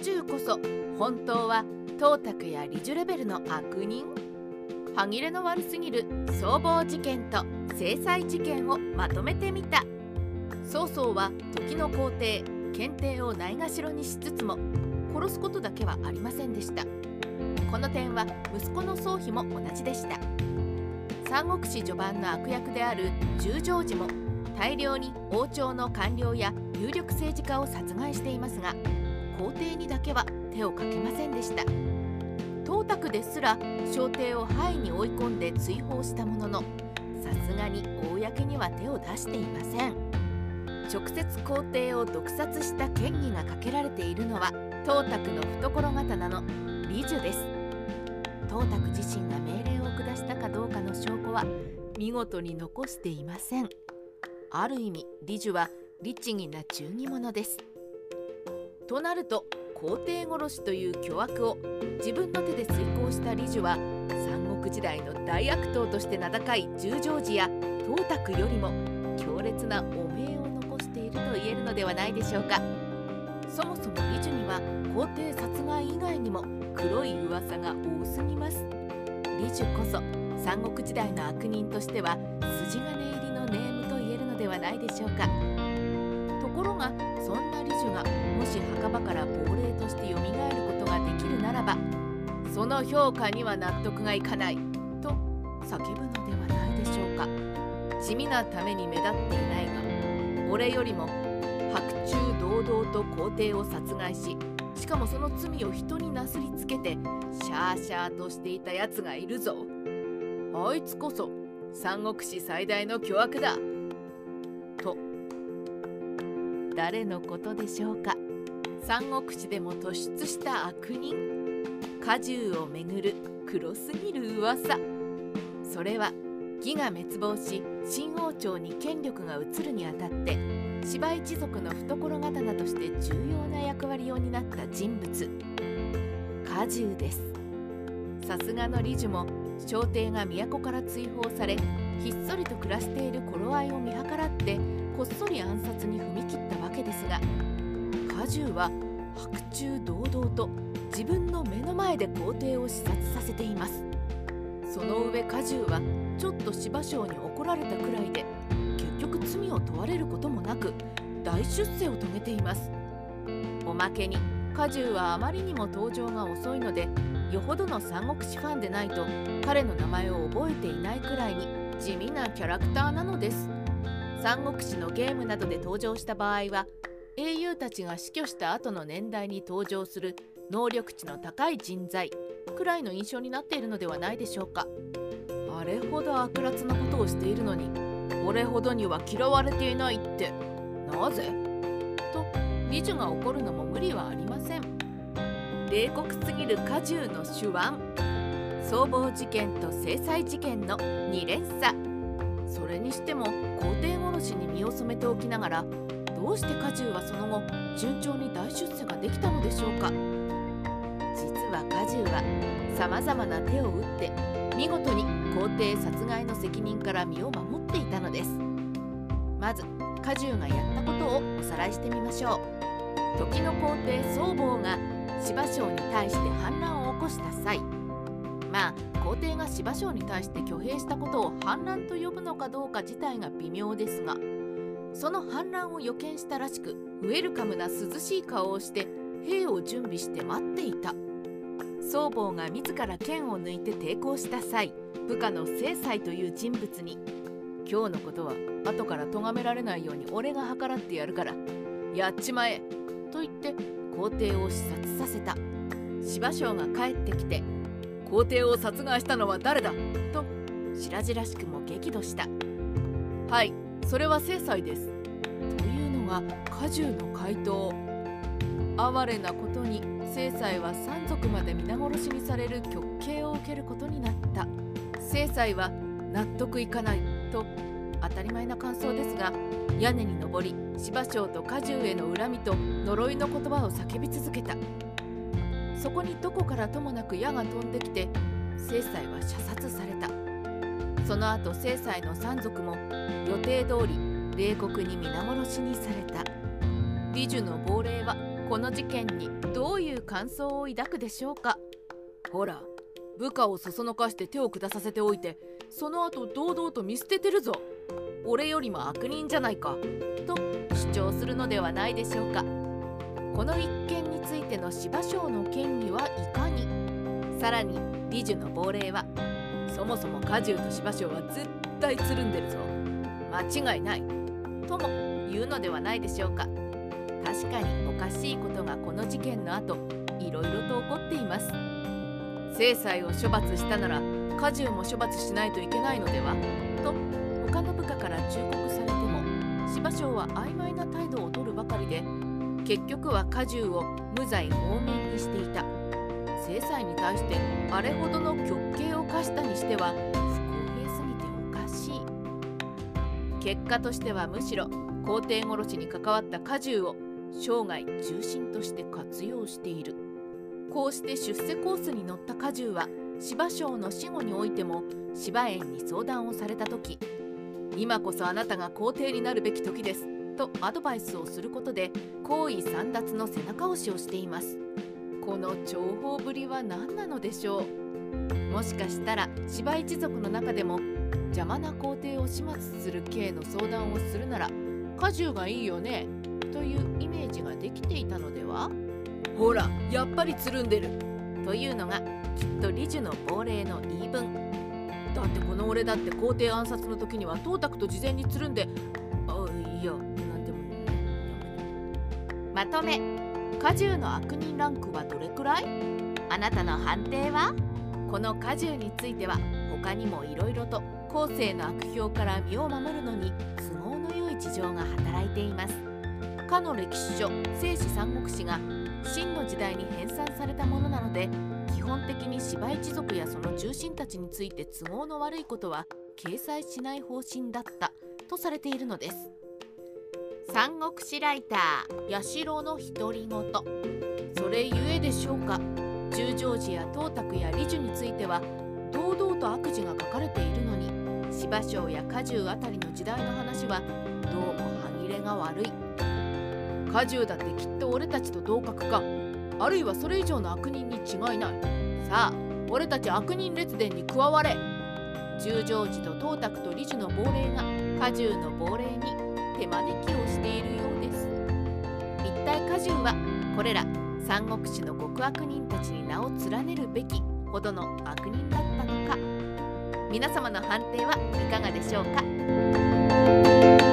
果汁こそ本当はトータクやリジュレベルの悪人？歯切れの悪すぎる総合事件と制裁事件をまとめてみた。曹操は時の皇帝検定をないがしろにしつつも殺すことだけはありませんでした。この点は息子の宗妃も同じでした。三国志序盤の悪役である十条寺も大量に王朝の官僚や有力政治家を殺害していますが皇帝にだけは手をかけませんでした。董卓ですら朝廷を範囲に追い込んで追放したもののさすがに公には手を出していません。直接皇帝を毒殺した嫌疑がかけられているのは董卓の懐刀の李樹です。董卓自身が命令を下したかどうかの証拠は見事に残していません。ある意味李樹は律儀な忠義者です。となると皇帝殺しという巨悪を自分の手で遂行した李樹は三国時代の大悪党として名高い十条寺や董卓よりも強烈な汚名を残していると言えるのではないでしょうか。そもそも李樹には皇帝殺害以外にも黒い噂が多すぎます。李樹こそ三国時代の悪人としては筋金入りのネームと言えるのではないでしょうか。ろがそんな李樹がもし墓場から亡霊としてよみがえることができるならばその評価には納得がいかないと叫ぶのではないでしょうか。地味なために目立っていないが俺よりも白昼堂々と皇帝を殺害ししかもその罪を人になすりつけてシャーシャーとしていたやつがいるぞ。あいつこそ三国志最大の巨悪だ。誰のことでしょうか？三国志でも突出した悪人？果汁をめぐる黒すぎる噂。それは義が滅亡し新王朝に権力が移るにあたって芝一族の懐刀として重要な役割を担った人物。果汁です。さすがの李樹も朝廷が都から追放されひっそりと暮らしている頃合いを見計らってこっそり暗殺に踏みが果汁は白昼堂々と自分の目の前で皇帝を視察させています。その上果汁はちょっと芝生に怒られたくらいで結局罪を問われることもなく大出世を遂げています。おまけに果汁はあまりにも登場が遅いのでよほどの三国志ファンでないと彼の名前を覚えていないくらいに地味なキャラクターなのです。三国志のゲームなどで登場した場合は英雄たちが死去した後の年代に登場する能力値の高い人材くらいの印象になっているのではないでしょうか。あれほど悪辣なことをしているのに俺ほどには嫌われていないって。なぜ？と美女が怒るのも無理はありません。冷酷すぎる果汁の手腕。総合事件と制裁事件の2連鎖。それにしても皇帝殺しに身を染めておきながらどうして果汁はその後順調に大出世ができたのでしょうか？実は果汁はさまざまな手を打って見事に皇帝殺害の責任から身を守っていたのです。まず果汁がやったことをおさらいしてみましょう。時の皇帝曹坊が芝生に対して反乱を起こした際まあ皇帝が芝生に対して挙兵したことを反乱と呼ぶのかどうか自体が微妙ですがその反乱を予見したらしくウェルカムな涼しい顔をして兵を準備して待っていた曹坊が自ら剣を抜いて抵抗した際部下の正妻という人物に「今日のことは後から咎められないように俺が計らってやるからやっちまえ」と言って皇帝を視察させた芝生が帰ってきて「皇帝を殺害したのは誰だ?」と白々しくも激怒した「はいそれは正妻です」というのが果汁の回答哀れなことに正妻は三族まで皆殺しにされる極刑を受けることになった。正妻は納得いかないと当たり前な感想ですが屋根に登り芝生と果樹への恨みと呪いの言葉を叫び続けた。そこにどこからともなく矢が飛んできて正妻は射殺された。その後正妻の三族も予定通り冷酷に皆殺しにされた。美女の亡霊はこの事件にどういう感想を抱くでしょうか。ほら部下をそそのかして手を下させておいてその後堂々と見捨ててるぞ。俺よりも悪人じゃないかと主張するのではないでしょうか。この一件についての芝生の権利はいかに。さらに理樹の亡霊はそもそも果汁と芝生は絶対つるんでるぞ。間違いない。とも言うのではないでしょうか。確かにおかしいことがこの事件の後いろいろと起こっています。制裁を処罰したなら果汁も処罰しないといけないのでは？と他の部下から忠告されても芝生は曖昧な態度をとるばかりで結局は果汁を無罪放免にしていた。制裁に対してあれほどの極刑を課したにしては不公平すぎておかしい。結果としてはむしろ皇帝殺しに関わった果汁を生涯中心として活用している。こうして出世コースに乗った果汁は芝生の死後においても芝園に相談をされた時今こそあなたが皇帝になるべき時ですとアドバイスをすることで皇位簒奪の背中押しをしています。この重宝ぶりは何なのでしょう？もしかしたら芝一族の中でも邪魔な皇帝を始末する系の相談をするなら果汁がいいよね？というイメージができていたのでは？ほらやっぱりつるんでる。というのがきっと理樹の亡霊の言い分。だってこの俺だって皇帝暗殺の時には董卓と事前につるんであいやなんでもまとめ果汁の悪人ランクはどれくらい？あなたの判定は？この果汁については他にもいろいろと後世の悪評から身を守るのに都合の良い事情が働いています。かの歴史書「聖史三国志」が秦の時代に編纂されたものなので基本的に芝一族やその重臣たちについて都合の悪いことは掲載しない方針だったとされているのです。三国志ライター八代の独り言。それゆえでしょうか。十条寺や董卓や李樹については堂々と悪事が書かれているのに芝生や果樹あたりの時代の話はどうも歯切れが悪い。果樹だってきっと俺たちと同格か。あるいはそれ以上の悪人に違いない。さあ俺たち悪人列伝に加われ。十条寺と董卓と李樹の亡霊が果樹の亡霊に。手招きをしているようです。一体果樹はこれら三国志の極悪人たちに名を連ねるべきほどの悪人だったのか。皆様の判定はいかがでしょうか？